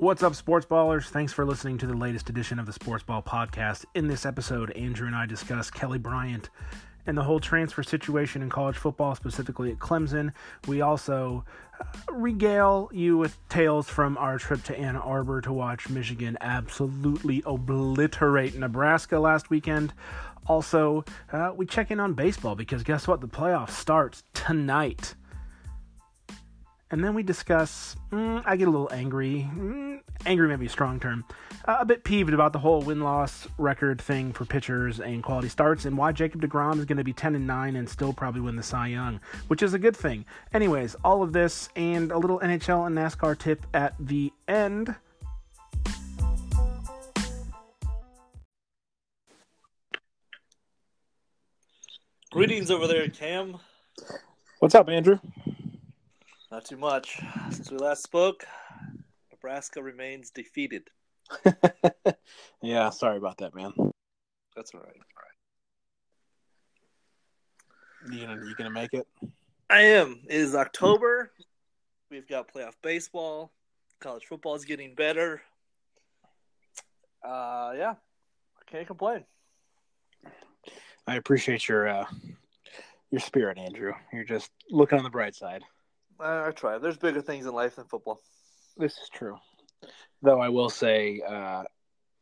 What's up, sports ballers? Thanks for listening to the latest edition of the Sports Ball Podcast. In this episode, Andrew and I discuss Kelly Bryant and the whole transfer situation in college football, specifically at Clemson. We also uh, regale you with tales from our trip to Ann Arbor to watch Michigan absolutely obliterate Nebraska last weekend. Also, uh, we check in on baseball because guess what? The playoffs starts tonight. And then we discuss. Mm, I get a little angry. Mm, angry may be a strong term. Uh, a bit peeved about the whole win loss record thing for pitchers and quality starts, and why Jacob DeGrom is going to be 10 and 9 and still probably win the Cy Young, which is a good thing. Anyways, all of this and a little NHL and NASCAR tip at the end. Greetings over there, Cam. What's up, Andrew? Not too much. Since we last spoke, Nebraska remains defeated. yeah, sorry about that, man. That's all right. All right. You gonna you gonna make it? I am. It is October. We've got playoff baseball. College football is getting better. Uh, yeah, I can't complain. I appreciate your uh, your spirit, Andrew. You're just looking on the bright side. I, I try. There's bigger things in life than football. This is true. Though I will say, uh,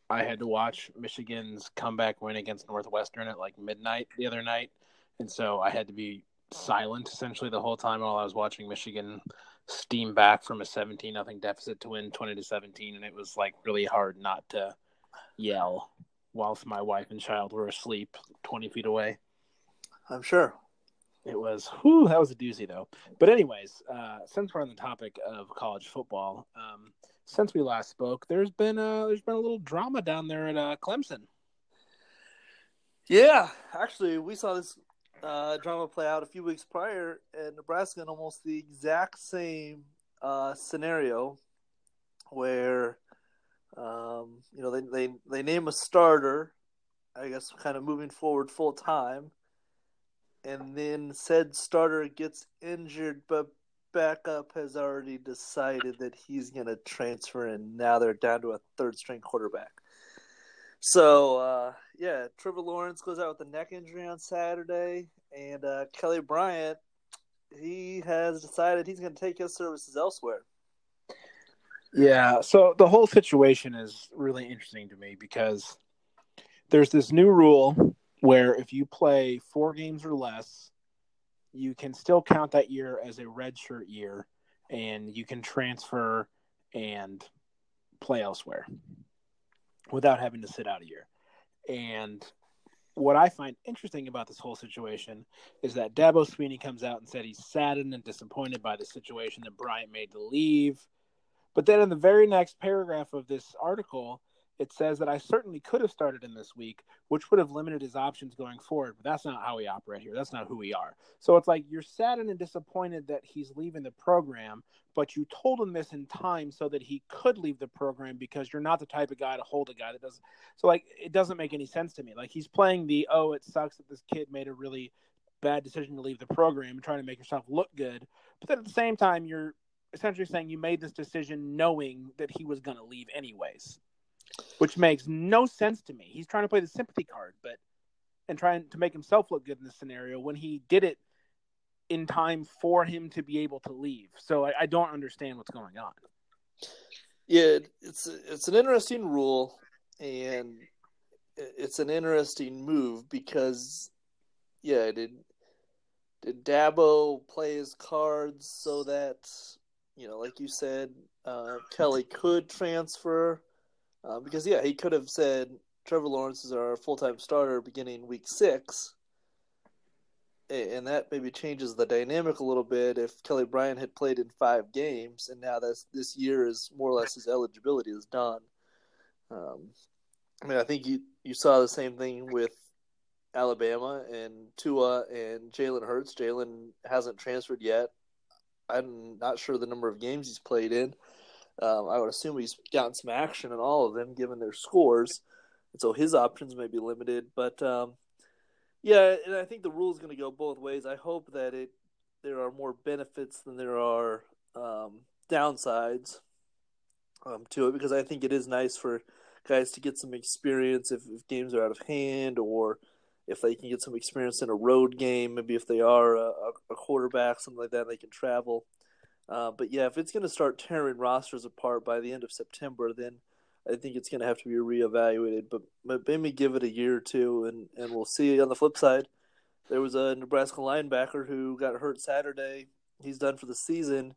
I had to watch Michigan's comeback win against Northwestern at like midnight the other night, and so I had to be silent essentially the whole time while I was watching Michigan steam back from a 17 nothing deficit to win 20 to 17 and it was like really hard not to yell whilst my wife and child were asleep 20 feet away i'm sure it was whew, that was a doozy though. But anyways uh, since we're on the topic of college football um, since we last spoke there's been a there's been a little drama down there at uh, clemson. Yeah actually we saw this uh, drama play out a few weeks prior in Nebraska in almost the exact same uh, scenario where um, you know they, they they name a starter, I guess kind of moving forward full time, and then said starter gets injured, but backup has already decided that he's going to transfer, and now they're down to a third string quarterback. So uh, yeah, Trevor Lawrence goes out with a neck injury on Saturday, and uh, Kelly Bryant he has decided he's going to take his services elsewhere. Yeah, so the whole situation is really interesting to me because there's this new rule where if you play four games or less, you can still count that year as a redshirt year, and you can transfer and play elsewhere without having to sit out a year. And what I find interesting about this whole situation is that Dabo Swinney comes out and said he's saddened and disappointed by the situation that Bryant made to leave. But then in the very next paragraph of this article, it says that I certainly could have started him this week, which would have limited his options going forward. But that's not how we operate here. That's not who we are. So it's like you're saddened and disappointed that he's leaving the program, but you told him this in time so that he could leave the program because you're not the type of guy to hold a guy that doesn't. So like it doesn't make any sense to me. Like he's playing the oh, it sucks that this kid made a really bad decision to leave the program and trying to make yourself look good. But then at the same time, you're essentially saying you made this decision knowing that he was going to leave anyways which makes no sense to me. He's trying to play the sympathy card, but and trying to make himself look good in this scenario when he did it in time for him to be able to leave. So I, I don't understand what's going on. Yeah, it's it's an interesting rule, and it's an interesting move because, yeah, did did Dabo play his cards so that you know, like you said, uh, Kelly could transfer uh, because yeah, he could have said Trevor Lawrence is our full time starter beginning week six, and that maybe changes the dynamic a little bit if Kelly Bryant had played in five games, and now this this year is more or less his eligibility is done. Um, I mean, I think you you saw the same thing with Alabama and Tua and Jalen Hurts. Jalen hasn't transferred yet. I'm not sure the number of games he's played in. Um, I would assume he's gotten some action in all of them, given their scores, and so his options may be limited. But um, yeah, and I think the rule is going to go both ways. I hope that it there are more benefits than there are um, downsides. um, to it because I think it is nice for guys to get some experience if, if games are out of hand or if they can get some experience in a road game, maybe if they are a, a quarterback, something like that, they can travel. Uh, but yeah, if it's going to start tearing rosters apart by the end of September, then I think it's going to have to be reevaluated. But, but maybe give it a year or two, and, and we'll see. On the flip side, there was a Nebraska linebacker who got hurt Saturday. He's done for the season,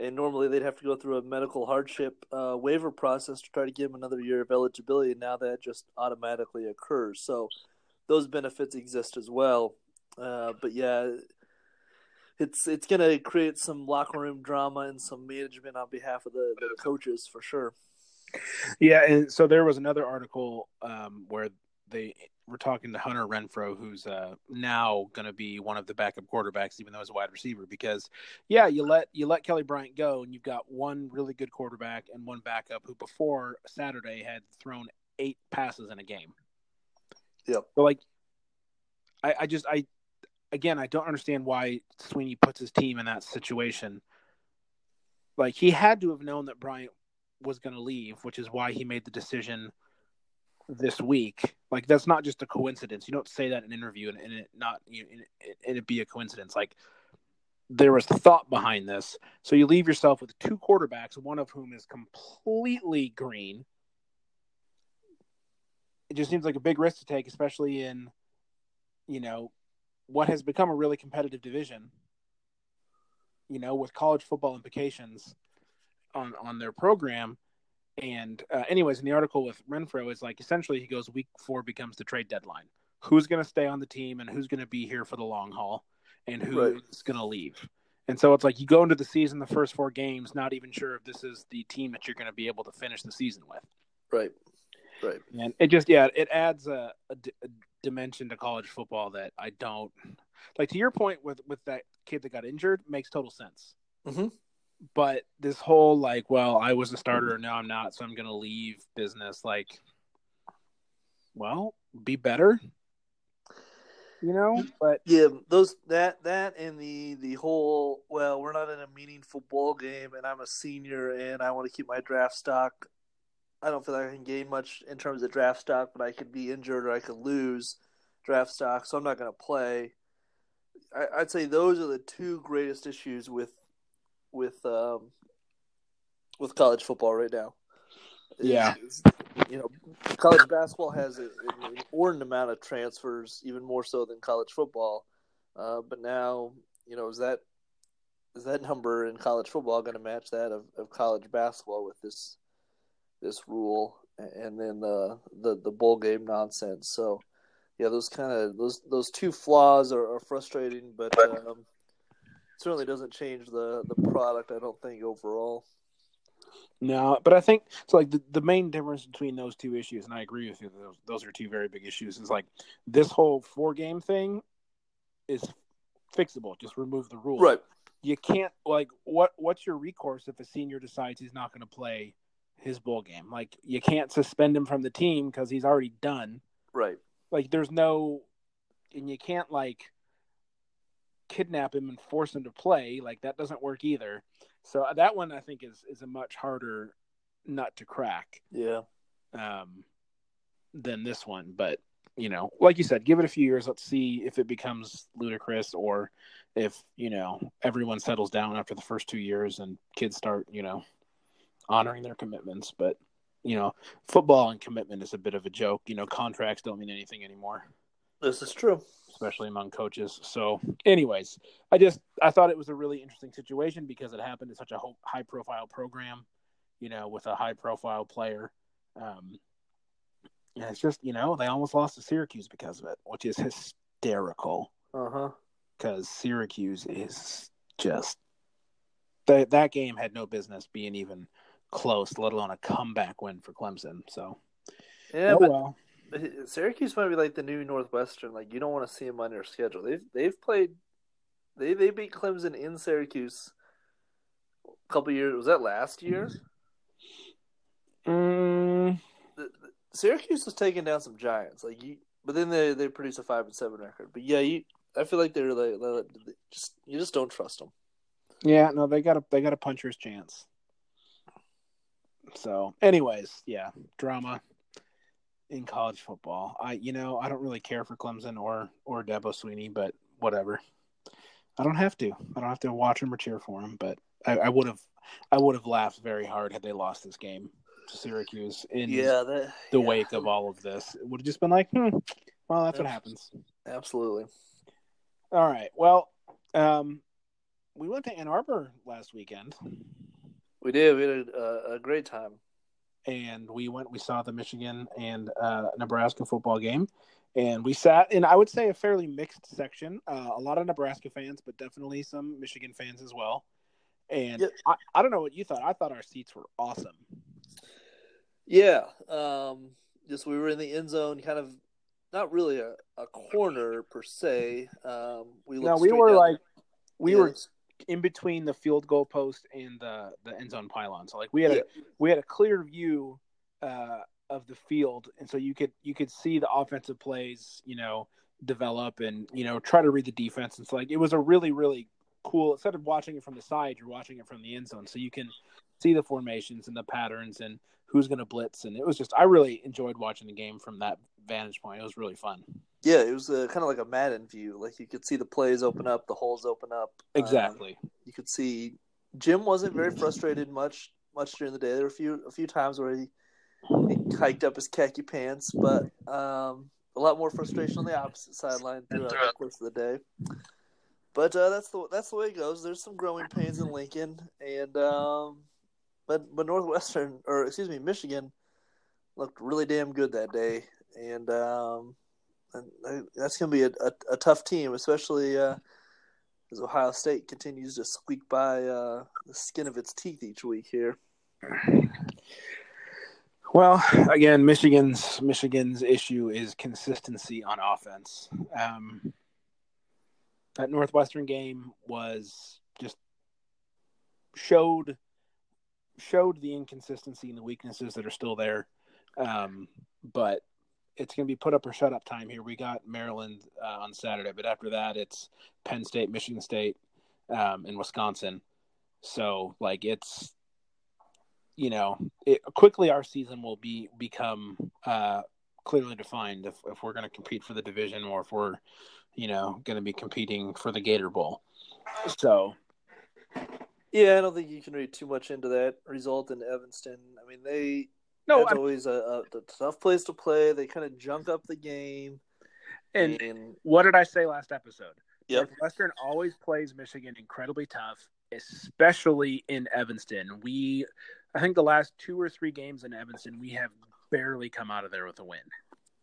and normally they'd have to go through a medical hardship uh, waiver process to try to give him another year of eligibility. And now that just automatically occurs. So those benefits exist as well. Uh, but yeah, it's it's going to create some locker room drama and some management on behalf of the, the coaches for sure. Yeah, and so there was another article um, where they were talking to Hunter Renfrow, who's uh, now going to be one of the backup quarterbacks, even though he's a wide receiver. Because yeah, you let you let Kelly Bryant go, and you've got one really good quarterback and one backup who before Saturday had thrown eight passes in a game. Yep. So like, I, I just I again I don't understand why Swinney puts his team in that situation. Like he had to have known that Bryant was going to leave, which is why he made the decision this week. Like that's not just a coincidence. You don't say that in an interview and, and it not you it, and it be a coincidence. Like there was thought behind this. So you leave yourself with two quarterbacks, one of whom is completely green it just seems like a big risk to take, especially in, you know, what has become a really competitive division. You know, with college football implications on on their program. And uh, anyways, in the article with Renfrow is like essentially he goes week four becomes the trade deadline. Who's going to stay on the team and who's going to be here for the long haul, and who's right. going to leave. And so it's like you go into the season, the first four games, not even sure if this is the team that you're going to be able to finish the season with. Right. Right. And it just yeah, it adds a, a, a, dimension to college football that I don't like. To your point with with that kid that got injured, makes total sense. Mm-hmm. But this whole like, well, I was a starter and now I'm not, so I'm going to leave business. Like, well, be better. You know, but yeah, those that that and the the whole well, we're not in a meaningful bowl game, and I'm a senior, and I want to keep my draft stock I don't feel like I can gain much in terms of draft stock, but I could be injured or I could lose draft stock, so I'm not going to play. I, would say those are the two greatest issues with with um, with college football right now. Yeah, it's, you know, college basketball has a, an inordinate amount of transfers, even more so than college football. Uh, but now, you know, is that is that number in college football going to match that of, of college basketball with this this rule and then the the, the bowl game nonsense. So yeah, those kind of those those two flaws are, are frustrating, but um, certainly doesn't change the the product. I don't think overall. No, but I think so. Like the, the main difference between those two issues, and I agree with you. Those those are two very big issues. Is like this whole four game thing is fixable. Just remove the rule. Right. You can't like what what's your recourse if a senior decides he's not going to play his bowl game. Like you can't suspend him from the team because he's already done. Right. Like there's no, and you can't like kidnap him and force him to play. Like that doesn't work either. So uh, that one I think is is a much harder nut to crack. Yeah. Um, than this one, but you know, like you said, give it a few years. Let's see if it becomes ludicrous or if you know everyone settles down after the first two years and kids start you know honoring their commitments. But you know, football and commitment is a bit of a joke. You know, contracts don't mean anything anymore. This is true, especially among coaches. So, anyways, I just I thought it was a really interesting situation because it happened in such a high profile program. You know, with a high profile player. Um, and it's just you know they almost lost to Syracuse because of it, which is hysterical. Uh huh. Because Syracuse is just that that game had no business being even close, let alone a comeback win for Clemson. So, yeah, oh, but well. Syracuse might be like the new Northwestern. Like you don't want to see them on your schedule. They've they've played, they they beat Clemson in Syracuse a couple years. Was that last year? Mm. The, the, Syracuse was taking down some giants. Like you, but then they they produce a five and seven record. But yeah, you. I feel like they're like, just you just don't trust them. Yeah, no, they got a they got a puncher's chance. So, anyways, yeah, drama in college football. I, you know, I don't really care for Clemson or or Dabo Swinney, but whatever. I don't have to. I don't have to watch him or cheer for him, but I would have, I would have laughed very hard had they lost this game to Syracuse in yeah, that, the yeah. wake of all of this. It would have just been like, hmm, well, that's what happens. Absolutely. All right. Well, um, we went to Ann Arbor last weekend. We did. We had a, a great time. And we went, we saw the Michigan and uh, Nebraska football game. And we sat in, I would say, a fairly mixed section. Uh, a lot of Nebraska fans, but definitely some Michigan fans as well. And Yep. I, I don't know what you thought. I thought our seats were awesome. Yeah. Um, just we were in the end zone, kind of not really a, a corner per se. Um, we No, we were down- like, we Yeah, were in between the field goal post and the the end zone pylon. So like we had a we had a clear view uh, of the field, and so you could you could see the offensive plays, you know, develop and you know try to read the defense. And so like it was a really really cool. Instead of watching it from the side, you're watching it from the end zone, so you can see the formations and the patterns and who's going to blitz. And it was just I really enjoyed watching the game from that vantage point. It was really fun. Yeah, it was uh, kind of like a Madden view. Like you could see the plays open up, the holes open up. Um, Exactly. you could see Jim wasn't very frustrated much much during the day. There were a few a few times where he, he hiked up his khaki pants, but um, a lot more frustration on the opposite sideline throughout the course of the day. But uh, that's the that's the way it goes. There's some growing pains in Lincoln, and um, but but Northwestern or excuse me Michigan looked really damn good that day, and um, that's gonna be a, a, a tough team, especially. Uh, as Ohio State continues to squeak by uh, the skin of its teeth each week here. Well, again, Michigan's Michigan's issue is consistency on offense. Um, that Northwestern game was just showed showed the inconsistency and the weaknesses that are still there. Um, but it's going to be put up or shut up time here. We got Maryland uh, on Saturday, but after that, it's Penn State, Michigan State, um, and Wisconsin. So, like, it's you know, it, quickly our season will be become uh, clearly defined if, if we're going to compete for the division or if we're, you know, going to be competing for the Gator Bowl. So, Yeah, I don't think you can read too much into that result in Evanston. I mean, they no, that's I'm, always a, a, a tough place to play. They kind of junk up the game. and and what did I say last episode? yep, Northwestern always plays Michigan incredibly tough, especially in Evanston. We, I think the last two or three games in Evanston, we have barely come out of there with a win.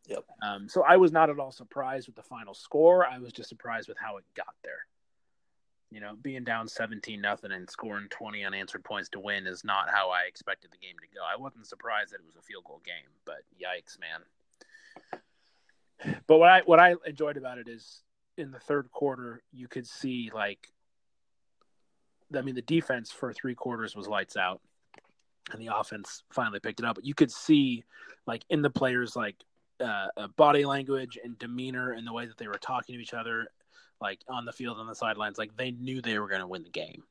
Yep. Um, so I was not at all surprised with the final score. I was just surprised with how it got there. You know, being down seventeen nothing and scoring twenty unanswered points to win is not how I expected the game to go. I wasn't surprised that it was a field goal game, but yikes, man. But what I what I enjoyed about it is in the third quarter, you could see like, I mean, the defense for three quarters was lights out, and the offense finally picked it up. But you could see, like, in the players' like uh, uh, body language and demeanor and the way that they were talking to each other, like on the field on the sidelines, like they knew they were going to win the game.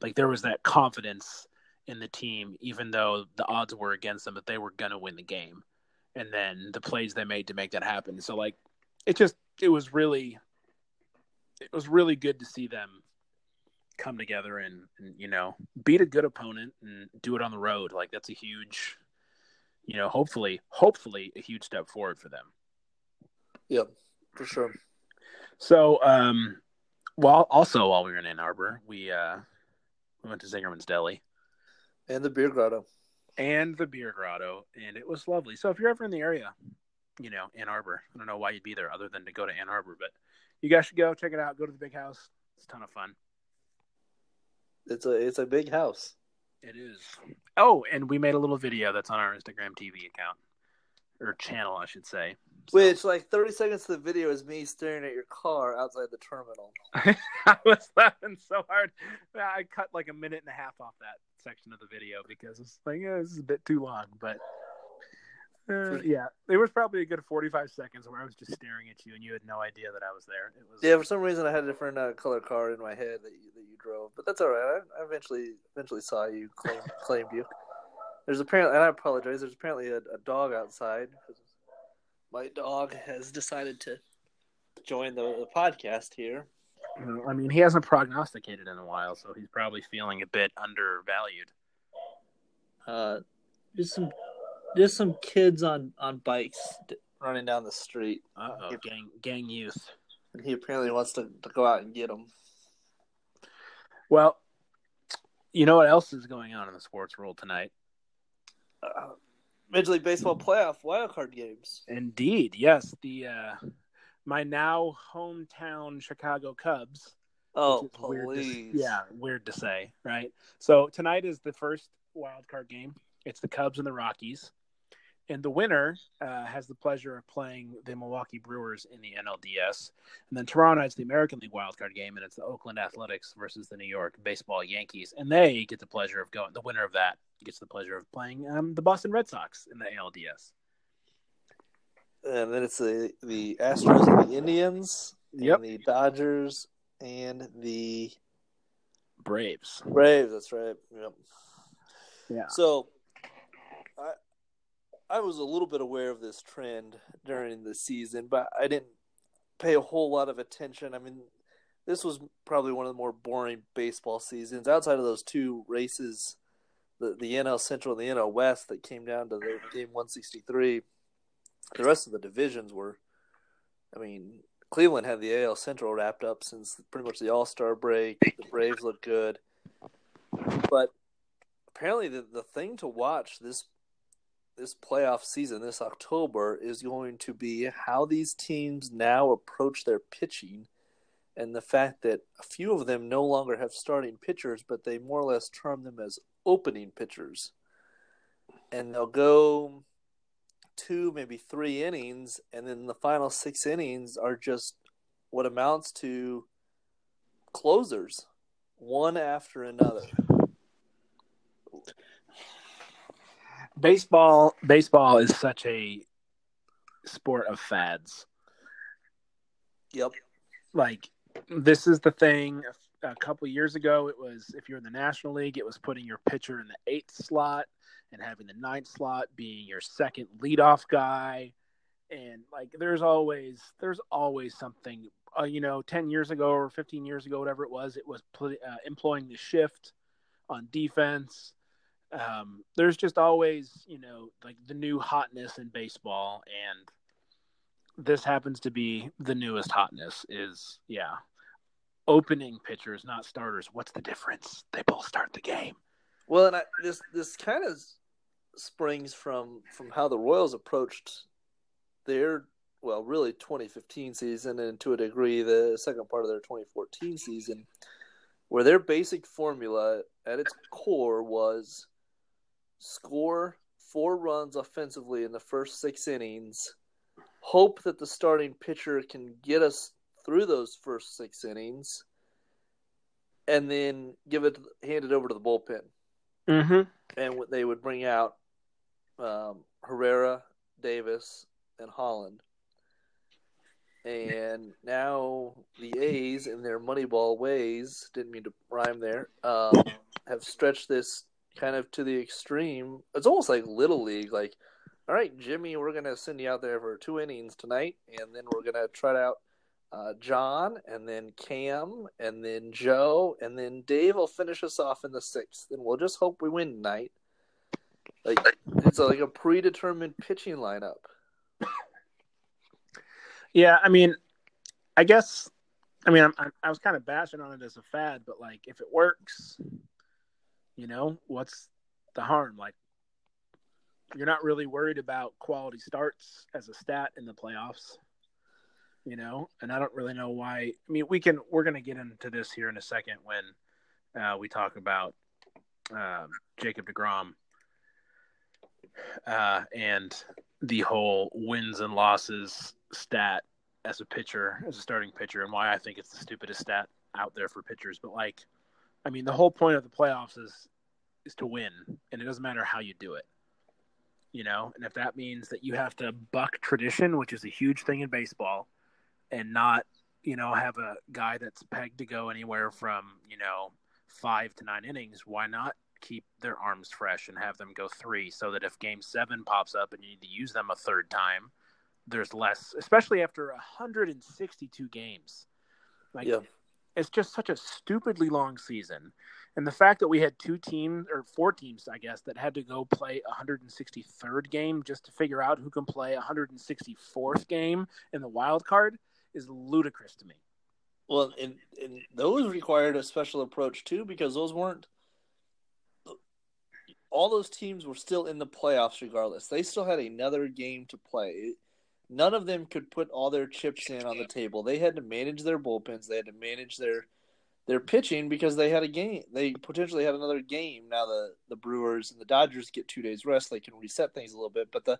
Like there was that confidence in the team, even though the odds were against them, that they were going to win the game. And then the plays they made to make that happen. So like, it just it was really it was really good to see them come together and, and you know beat a good opponent and do it on the road like that's a huge you know hopefully hopefully a huge step forward for them yep, for sure. So um while also while we were in ann arbor we uh we went to zingerman's deli And the beer grotto. and the beer grotto and it was lovely so if you're ever in the area you know ann arbor i don't know why you'd be there other than to go to ann arbor but you guys should go check it out go to the big house it's a ton of fun It's a it's a big house. It is. Oh, and we made a little video that's on our Instagram TV account or channel, I should say. So- Which like thirty seconds of the video is me staring at your car outside the terminal. I was laughing so hard. I cut like a minute and a half off that section of the video because it's like, yeah, this is a bit too long. But uh, yeah, there was probably a good 45 seconds where I was just staring at you and you had no idea that I was there. It was Yeah, for some reason I had a different uh, color car in my head that you, that you drove, but that's all right. I, I eventually eventually saw you claim, claimed you. There's apparently, and I apologize. There's apparently a, a dog outside. My dog has decided to join the, the podcast here. I mean, he hasn't prognosticated in a while, so he's probably feeling a bit undervalued. Uh, just some, just some kids on on bikes running down the street. Uh oh, gang gang youth. And he apparently wants to, to go out and get them. Well, you know what else is going on in the sports world tonight? Uh, Major League Baseball playoff wildcard games. Indeed, yes. The uh, my now hometown Chicago Cubs. Oh, weird please. to, yeah, weird to say, right? So tonight is the first wild card game. It's the Cubs and the Rockies, and the winner uh, has the pleasure of playing the Milwaukee Brewers in the NLDS. And then tomorrow night's the American League wild card game, and it's the Oakland Athletics versus the New York Baseball Yankees, and they get the pleasure of going. The winner of that gets the pleasure of playing um, the Boston Red Sox in the ALDS. And then it's the the Astros and the Indians, Yep. and the Dodgers and the Braves. Braves. That's right. Yep. Yeah. So, I was a little bit aware of this trend during the season, but I didn't pay a whole lot of attention. I mean, this was probably one of the more boring baseball seasons outside of those two races, the the NL Central and the NL West that came down to the game 163. The rest of the divisions were, I mean, Cleveland had the AL Central wrapped up since pretty much the All Star break. The Braves looked good, but apparently the the thing to watch this this playoff season this October is going to be how these teams now approach their pitching and the fact that a few of them no longer have starting pitchers but they more or less term them as opening pitchers. And they'll go two maybe three innings and then the final 6 innings are just what amounts to closers one after another Baseball baseball is such a sport of fads. yep Like this is the thing. A couple years ago, it was if you're in the National League, it was putting your pitcher in the eighth slot and having the ninth slot being your second leadoff guy. And like, there's always there's always something. Uh, you know, ten years ago or fifteen years ago, whatever it was, it was pl- uh, employing the shift on defense. Um, there's just always, you know, like the new hotness in baseball, and this happens to be the newest hotness. Is yeah, opening pitchers, not starters. What's the difference? They both start the game. Well, and I, this this kind of springs from from how the Royals approached their well, really 2015 season, and to a degree the second part of their 2014 season, where their basic formula at its core was score four runs offensively in the first six innings, hope that the starting pitcher can get us through those first six innings, and then give it hand it over to the bullpen Mm-hmm. and what they would bring out um, Herrera, Davis, and Holland. And now the A's, in their Moneyball ways, didn't mean to rhyme there, um, have stretched this kind of to the extreme. It's almost like Little League. Like, all right, Jimmy, we're to send you out there for two innings tonight, and then we're going to try out uh, John, and then Cam, and then Joe, and then Dave will finish us off in the sixth, and we'll just hope we win tonight. Like it's like a predetermined pitching lineup. Yeah, I mean, I guess, I mean, I'm, I'm, I was kind of bashing on it as a fad, but like, if it works, you know, what's the harm? Like, you're not really worried about quality starts as a stat in the playoffs, you know, and I don't really know why. I mean, we can, we're going to get into this here in a second when uh, we talk about um, Jacob DeGrom uh, and the whole wins and losses stat as a pitcher, as a starting pitcher, and why I think it's the stupidest stat out there for pitchers. But like, I mean, the whole point of the playoffs is is to win, and it doesn't matter how you do it. You know, and if that means that you have to buck tradition, which is a huge thing in baseball, and not, you know, have a guy that's pegged to go anywhere from, you know, five to nine innings, why not keep their arms fresh and have them go three so that if game seven pops up and you need to use them a third time, there's less, especially after 162 games. Like, Yeah. It's just such a stupidly long season. And the fact that we had two teams or four teams, I guess, that had to go play a 163rd game just to figure out who can play a 164th game in the wild card is ludicrous to me. Well, and, and those required a special approach too because those weren't all those teams were still in the playoffs regardless. They still had another game to play. None of them could put all their chips in on the table. They had to manage their bullpens. They had to manage their their pitching because they had a game. They potentially had another game. Now the the Brewers and the Dodgers get two days rest. They can reset things a little bit, but the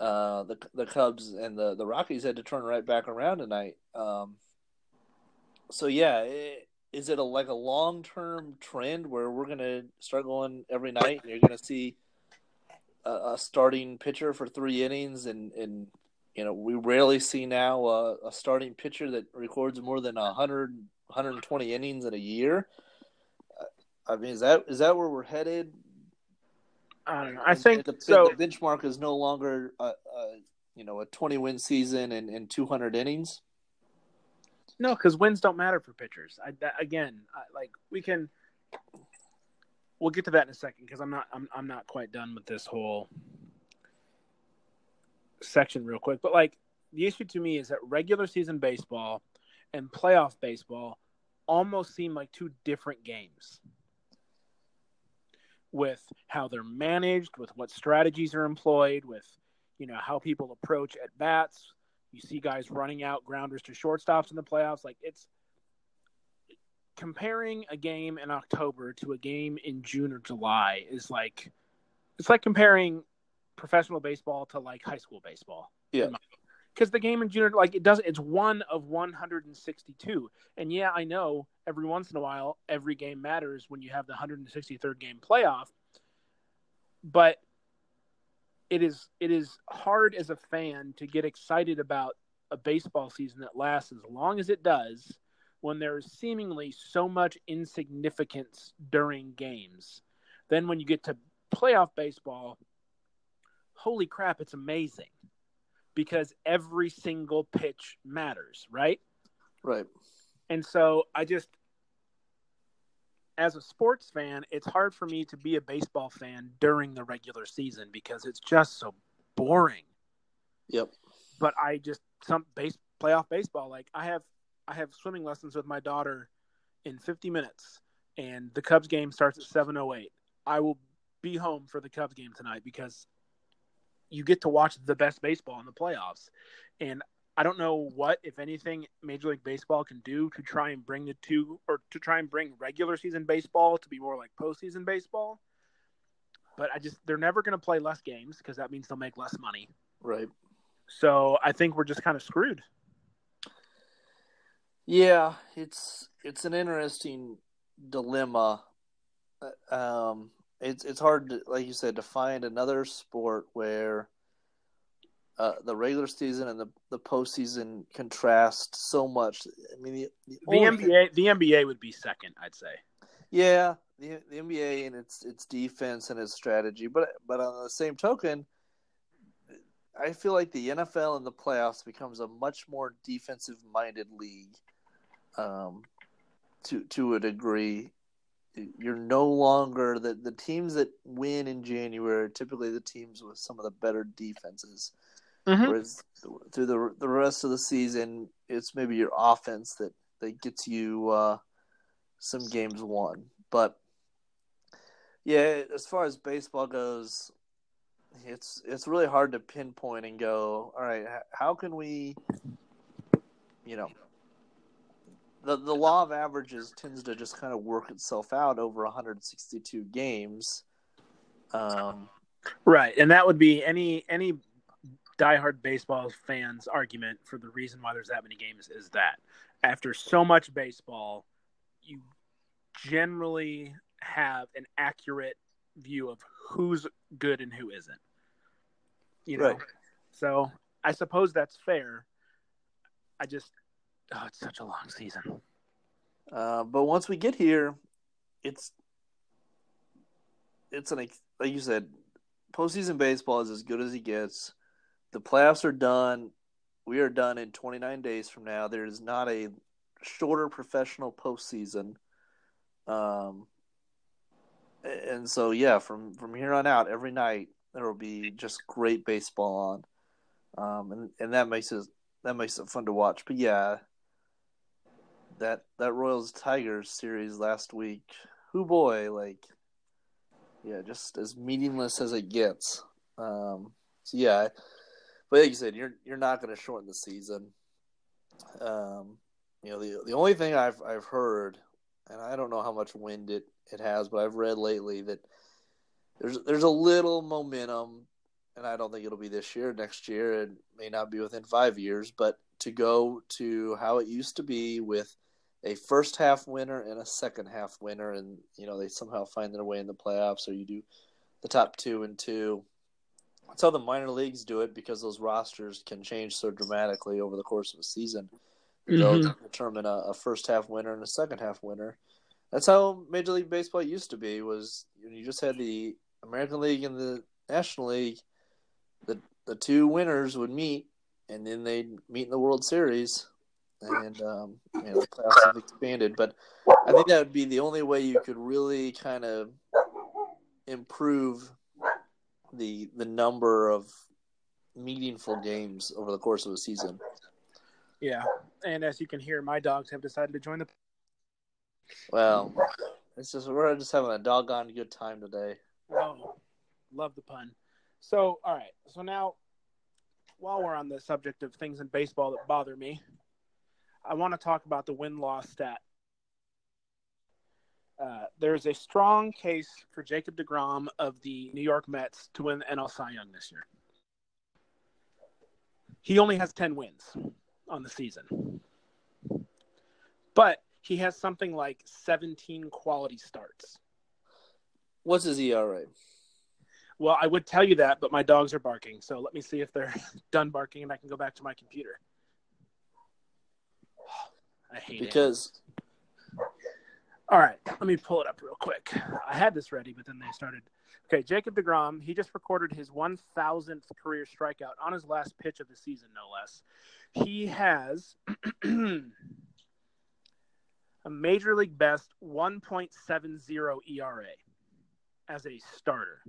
uh, the the Cubs and the the Rockies had to turn right back around tonight. Um, so yeah, it, is it a like a long term trend where we're gonna start going every night and you're gonna see a, a starting pitcher for three innings and and you know we rarely see now a, a starting pitcher that records more than 100 120 innings in a year. I mean, is that is that where we're headed? I don't know. I And- think and the, so. the benchmark is no longer a, a you know a 20 win season and, and 200 innings. No, because wins don't matter for pitchers. I, that, again, I, like we can. We'll get to that in a second because I'm not. I'm. I'm not quite done with this whole section real quick. But like the issue to me is that regular season baseball and playoff baseball almost seem like two different games. With how they're managed, with what strategies are employed, with you know how people approach at bats, you see guys running out grounders to shortstops in the playoffs. Like it's comparing a game in October to a game in June or July is like it's like comparing professional baseball to like high school baseball. Yeah. Because the game in June, like it doesn't, it's one of 162. And yeah, I know every once in a while, every game matters when you have the 163rd game playoff. But it is it is hard as a fan to get excited about a baseball season that lasts as long as it does when there is seemingly so much insignificance during games. Then when you get to playoff baseball, holy crap, it's amazing because every single pitch matters, right? Right. And so I just, as a sports fan, it's hard for me to be a baseball fan during the regular season because it's just so boring. Yep. But I just some base playoff baseball. Like I have, I have swimming lessons with my daughter in 50 minutes, and the Cubs game starts at 7:08. I will be home for the Cubs game tonight because you get to watch the best baseball in the playoffs, and I don't know what, if anything, Major League Baseball can do to try and bring the two, or to try and bring regular season baseball to be more like postseason baseball. But I just, they're never going to play less games because that means they'll make less money. Right. So I think we're just kind of screwed. Yeah, it's it's an interesting dilemma. Uh, Um, it's it's hard to, like you said, to find another sport where uh, the regular season and the the postseason contrast so much. I mean, the, the, The only thing- NBA, the NBA would be second, I'd say. Yeah, the the NBA and its its defense and its strategy, but but on the same token, I feel like the NFL in the playoffs becomes a much more defensive minded league. Um, to to a degree, you're no longer the the teams that win in January are typically the teams with some of the better defenses. Mhm. Whereas through the the rest of the season, it's maybe your offense that that gets you uh, some games won. But yeah, as far as baseball goes, it's it's really hard to pinpoint and go, all right, how can we, you know, the the law of averages tends to just kind of work itself out over 162 games. Um, Right, and that would be any any diehard baseball fans' argument for the reason why there's that many games is that after so much baseball, you generally have an accurate view of who's good and who isn't. You know, Right. so I suppose that's fair. I just, oh, it's such a long season. Uh, but once we get here, it's it's an like you said, postseason baseball is as good as he gets. The playoffs are done. We are done in 29 days from now. There is not a shorter professional postseason. Um, and so yeah, from from here on out, every night there will be just great baseball on, um, and and that makes it that makes it fun to watch. But yeah, that that Royals Tigers series last week, who boy, like yeah, just as meaningless as it gets. Um, so yeah, but like you said, you're you're not going to shorten the season. Um, you know, the the only thing I've I've heard, and I don't know how much wind it, it has, but I've read lately that there's there's a little momentum, and I don't think it'll be this year. Next year, it may not be within five years, but to go to how it used to be with a first half winner and a second half winner, and you know they somehow find their way in the playoffs, or you do the top two and two. That's how the minor leagues do it because those rosters can change so dramatically over the course of a season. They'll mm-hmm. determine a, a, first half winner and a second half winner. That's how Major League Baseball used to be. Was you just had the American League and the National League. The the two winners would meet, and then they'd meet in the World Series and um, you know, the playoffs have expanded. But I think that would be the only way you could really kind of improve the the number of meaningful games over the course of a season. Yeah, and as you can hear, my dogs have decided to join the. Well, it's just we're just having a doggone good time today. Oh, love the pun. So, all right. So now, while we're on the subject of things in baseball that bother me, I want to talk about the win loss stat. Uh, there's a strong case for Jacob DeGrom of the New York Mets to win the NL Cy Young this year. He only has 10 wins on the season, but he has something like 17 quality starts. What's his ERA? Well, I would tell you that, but my dogs are barking. So let me see if they're done barking and I can go back to my computer. I hate because. It. All right, let me pull it up real quick. I had this ready, but then they started. Okay, Jacob DeGrom, he just recorded his 1,000th career strikeout on his last pitch of the season, no less. He has a major league best 1.70 ERA as a starter.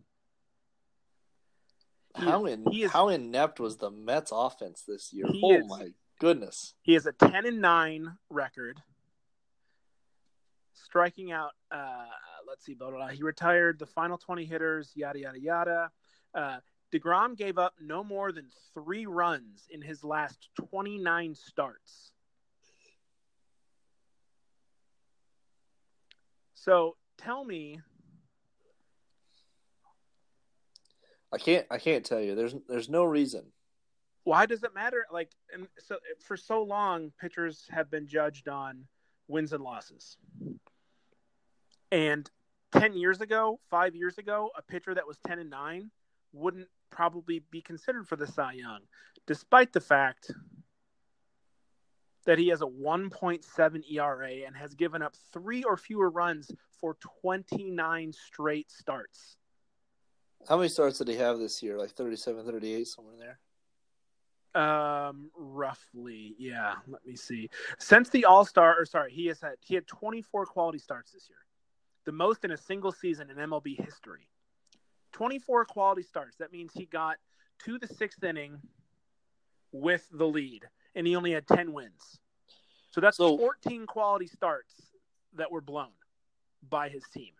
how in, is, how inept was the Mets offense this year? Oh is, my Goodness. He has a 10 and 9 record. Striking out, uh, let's see, blah, blah, blah. he retired the final 20 hitters, yada, yada, yada. Uh, DeGrom gave up no more than three runs in his last 29 starts. So tell me. I can't. I can't tell you. There's. There's no reason why does it matter? Like, and so for so long, pitchers have been judged on wins and losses. And 10 years ago, five years ago, a pitcher that was 10 and 9 wouldn't probably be considered for the Cy Young, despite the fact that he has a 1.7 ERA and has given up three or fewer runs for 29 straight starts. How many starts did he have this year? Like 37, 38, somewhere in there? Um, roughly, yeah. Let me see. Since the All Star, or sorry, he has had he had 24 quality starts this year, the most in a single season in MLB history. 24 quality starts. That means he got to the sixth inning with the lead, and he only had 10 wins. So that's so, 14 quality starts that were blown by his team.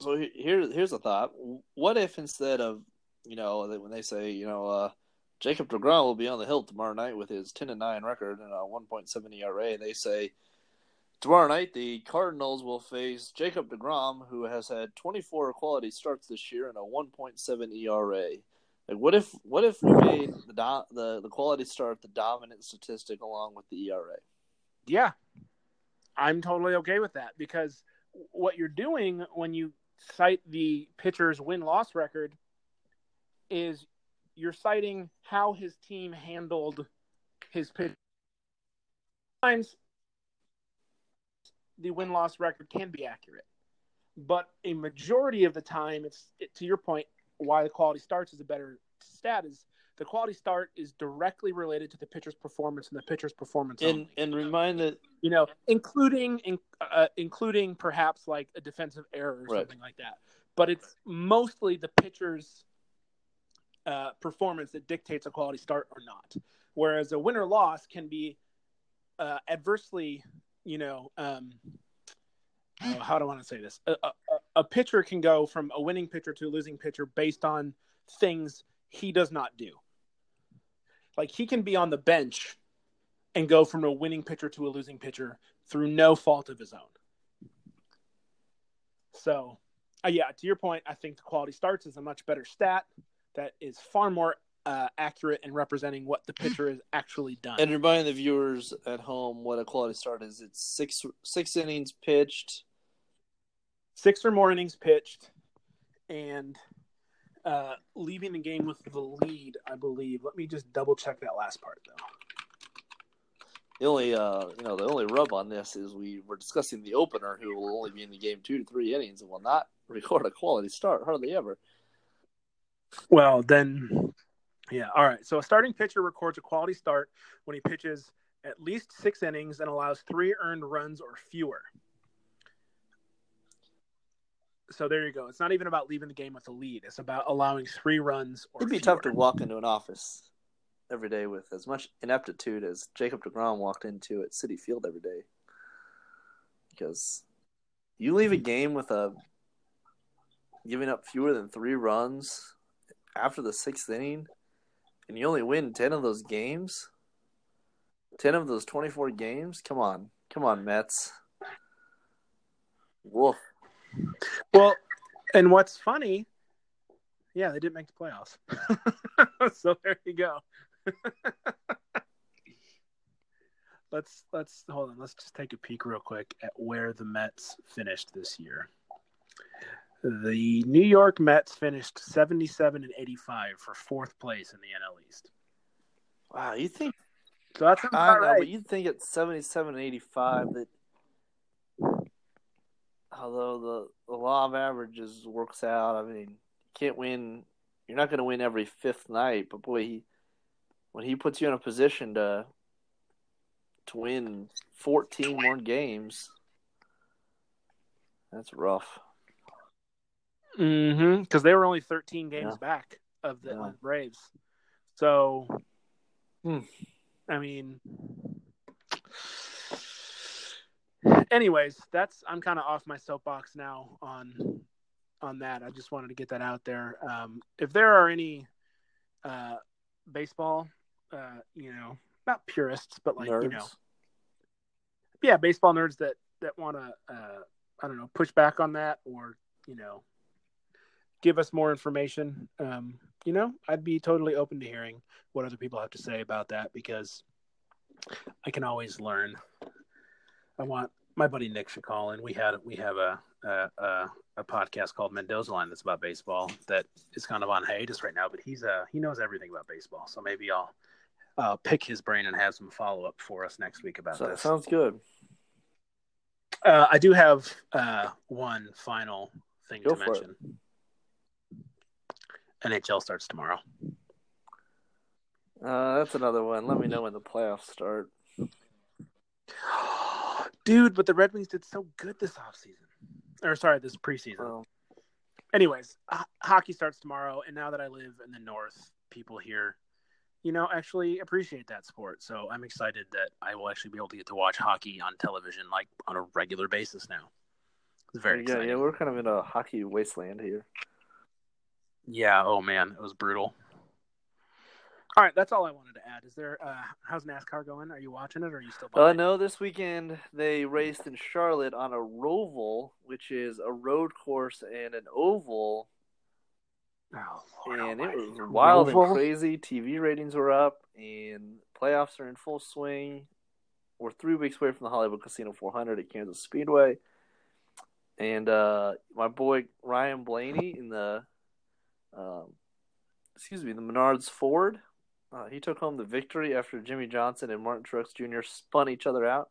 So here, here's a thought. What if instead of you know when they say you know uh, Jacob DeGrom will be on the hill tomorrow night with his 10 and 9 record and a 1.7 ERA. They say tomorrow night the Cardinals will face Jacob DeGrom, who has had 24 quality starts this year and a 1.7 ERA. Like, what if what if we made the do- the the quality start the dominant statistic along with the ERA? Yeah, I'm totally okay with that because what you're doing when you cite the pitcher's win loss record is you're citing how his team handled his pitch. Sometimes the win loss record can be accurate. but a majority of the time, it's it, to your point. Why the quality starts is a better stat is the quality start is directly related to the pitcher's performance and the pitcher's performance And only. and remind that you know, including in, uh, including perhaps like a defensive error or Right. something like that. But it's mostly the pitcher's uh, performance that dictates a quality start or not. Whereas a win or loss can be uh, adversely, you know, um, oh, how do I want to say this? A, a, a pitcher can go from a winning pitcher to a losing pitcher based on things he does not do. Like he can be on the bench and go from a winning pitcher to a losing pitcher through no fault of his own. So, uh, yeah, to your point, I think the quality starts is a much better stat that is far more uh, accurate in representing what the pitcher has actually done. and remind the viewers at home what a quality start is. It's six six innings pitched. Six or more innings pitched, and uh, leaving the game with the lead, I believe. Let me just double check that last part, though. The only uh you know the only rub on this is we were discussing the opener who will only be in the game two to three innings and will not record a quality start hardly ever. Well, then, yeah. All right. So a starting pitcher records a quality start when he pitches at least six innings and allows three earned runs or fewer. So there you go. It's not even about leaving the game with a lead. It's about allowing three runs or It'd be fewer. tough to walk into an office every day with as much ineptitude as Jacob DeGrom walked into at Citi Field every day. Because you leave a hmm. game with a giving up fewer than three runs after the sixth inning, and you only win ten of those games. Ten of those twenty-four games. Come on, come on, Mets. Woof. Well, and what's funny, yeah, they didn't make the playoffs. so there you go. let's let's hold on. Let's just take a peek real quick at where the Mets finished this year. The New York Mets finished 77 and 85 for fourth place in the NL East. Wow, you think So that's I don't know, right. but you'd think at 77 and 85 that although the, the law of averages works out, I mean, you can't win. You're not going to win every fifth night, but boy, he, when he puts you in a position to to win 14 more games, that's rough. Mm-hmm. Because they were only 13 games Yeah. back of the Yeah. Braves. So, Hmm. I mean, anyways, that's I'm kind of off my soapbox now on on that. I just wanted to get that out there. Um, if there are any uh, baseball, uh, you know, not purists, but like Nerds. you know, yeah, baseball nerds that that want to, uh, I don't know, push back on that or you know, give us more information. Um, you know, I'd be totally open to hearing what other people have to say about that because I can always learn. I want my buddy Nick should call in. We had we have a a, a, a podcast called Mendoza Line that's about baseball that is kind of on hiatus right now, but he's uh he knows everything about baseball, so maybe I'll uh, pick his brain and have some follow up for us next week about So, this. sounds good. Uh, I do have uh, one final thing Go to mention. it. NHL starts tomorrow. Uh, that's another one. Let me know when the playoffs start. Dude, but the Red Wings did so good this offseason. Or sorry, this preseason. Well, Anyways, h- hockey starts tomorrow, and now that I live in the north, people here, you know, actually appreciate that sport. So I'm excited that I will actually be able to get to watch hockey on television like on a regular basis now. It's very yeah, exciting. yeah, we're kind of in a hockey wasteland here. Yeah. Oh man, it was brutal. All right, that's all I wanted to add. Is there? Uh, how's NASCAR going? Are you watching it, or are you still? Uh, no, this weekend they raced in Charlotte on a roval, which is a road course and an oval, Oh, Lord and it was wild Roval? and crazy. TV ratings were up, and playoffs are in full swing. We're three weeks away from the Hollywood Casino 400 at Kansas Speedway, and uh, my boy Ryan Blaney in the, um, excuse me, the Menards Ford. Uh, he took home the victory after Jimmie Johnson and Martin Truex Jr. spun each other out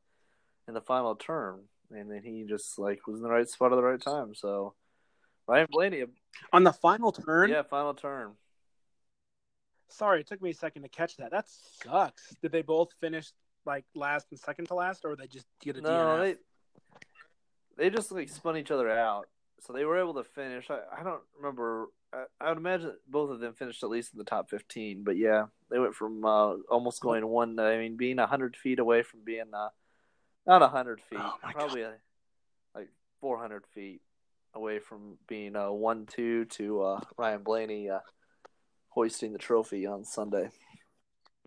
in the final turn. and then he just like was in the right spot at the right time. So Ryan Blaney, on the final turn. yeah, final turn. Sorry, it took me a second to catch that. That sucks. Did they both finish like last and second to last, or did they just get a No, DNF? they they just like spun each other out, so they were able to finish. I, I don't remember. I, I would imagine both of them finished at least in the top fifteen. But yeah, they went from uh, almost going one. I mean, being hundred feet away from being uh, not hundred feet, Oh, probably uh, like four hundred feet away from being uh, one two to uh, Ryan Blaney uh, hoisting the trophy on Sunday.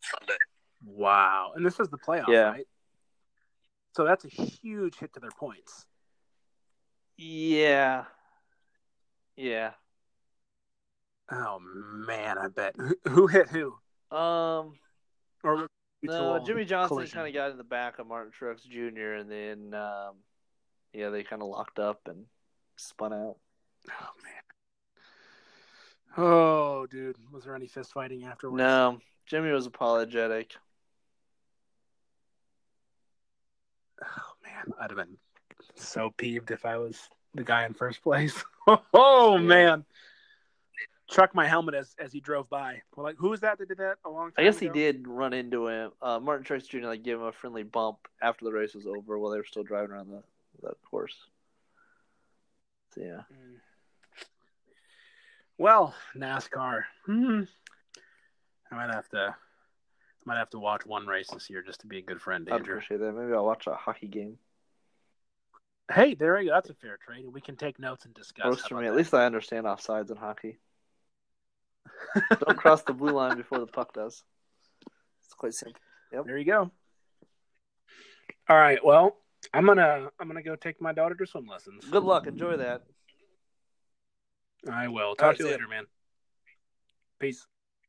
Sunday. Wow. And this is the playoff, Yeah. right? So that's a huge hit to their points. Yeah, yeah. Oh man, I bet. Who, who hit who? Um. Or No, Jimmie Johnson collision? kind of got in the back of Martin Truex Jr. and then, um, yeah, they kind of locked up and spun out. Oh man. Oh, dude, was there any fist fighting afterwards? No, Jimmie was apologetic. Oh man, I'd have been so peeved if I was the guy in first place. oh Yeah. man. Chuck my helmet as as he drove by. Well, like who was that that did that a long time I guess he did run into him. Uh, Martin Truex Jr. like gave him a friendly bump after the race was over while they were still driving around the, the course. So yeah, Mm. Well, NASCAR. Hmm. I might have to. I might have to watch one race this year just to be a good friend, I'd appreciate that. Maybe I'll watch a hockey game. Hey, there you go. That's a fair trade, we can take notes and discuss. How for me. At that? least I understand offsides in hockey. Don't cross the blue line before the puck does. It's quite simple. Yep. There you go. All right. Well, I'm gonna I'm gonna go take my daughter to swim lessons. Good luck. Enjoy that. I will. Talk right, to you later, man. Peace.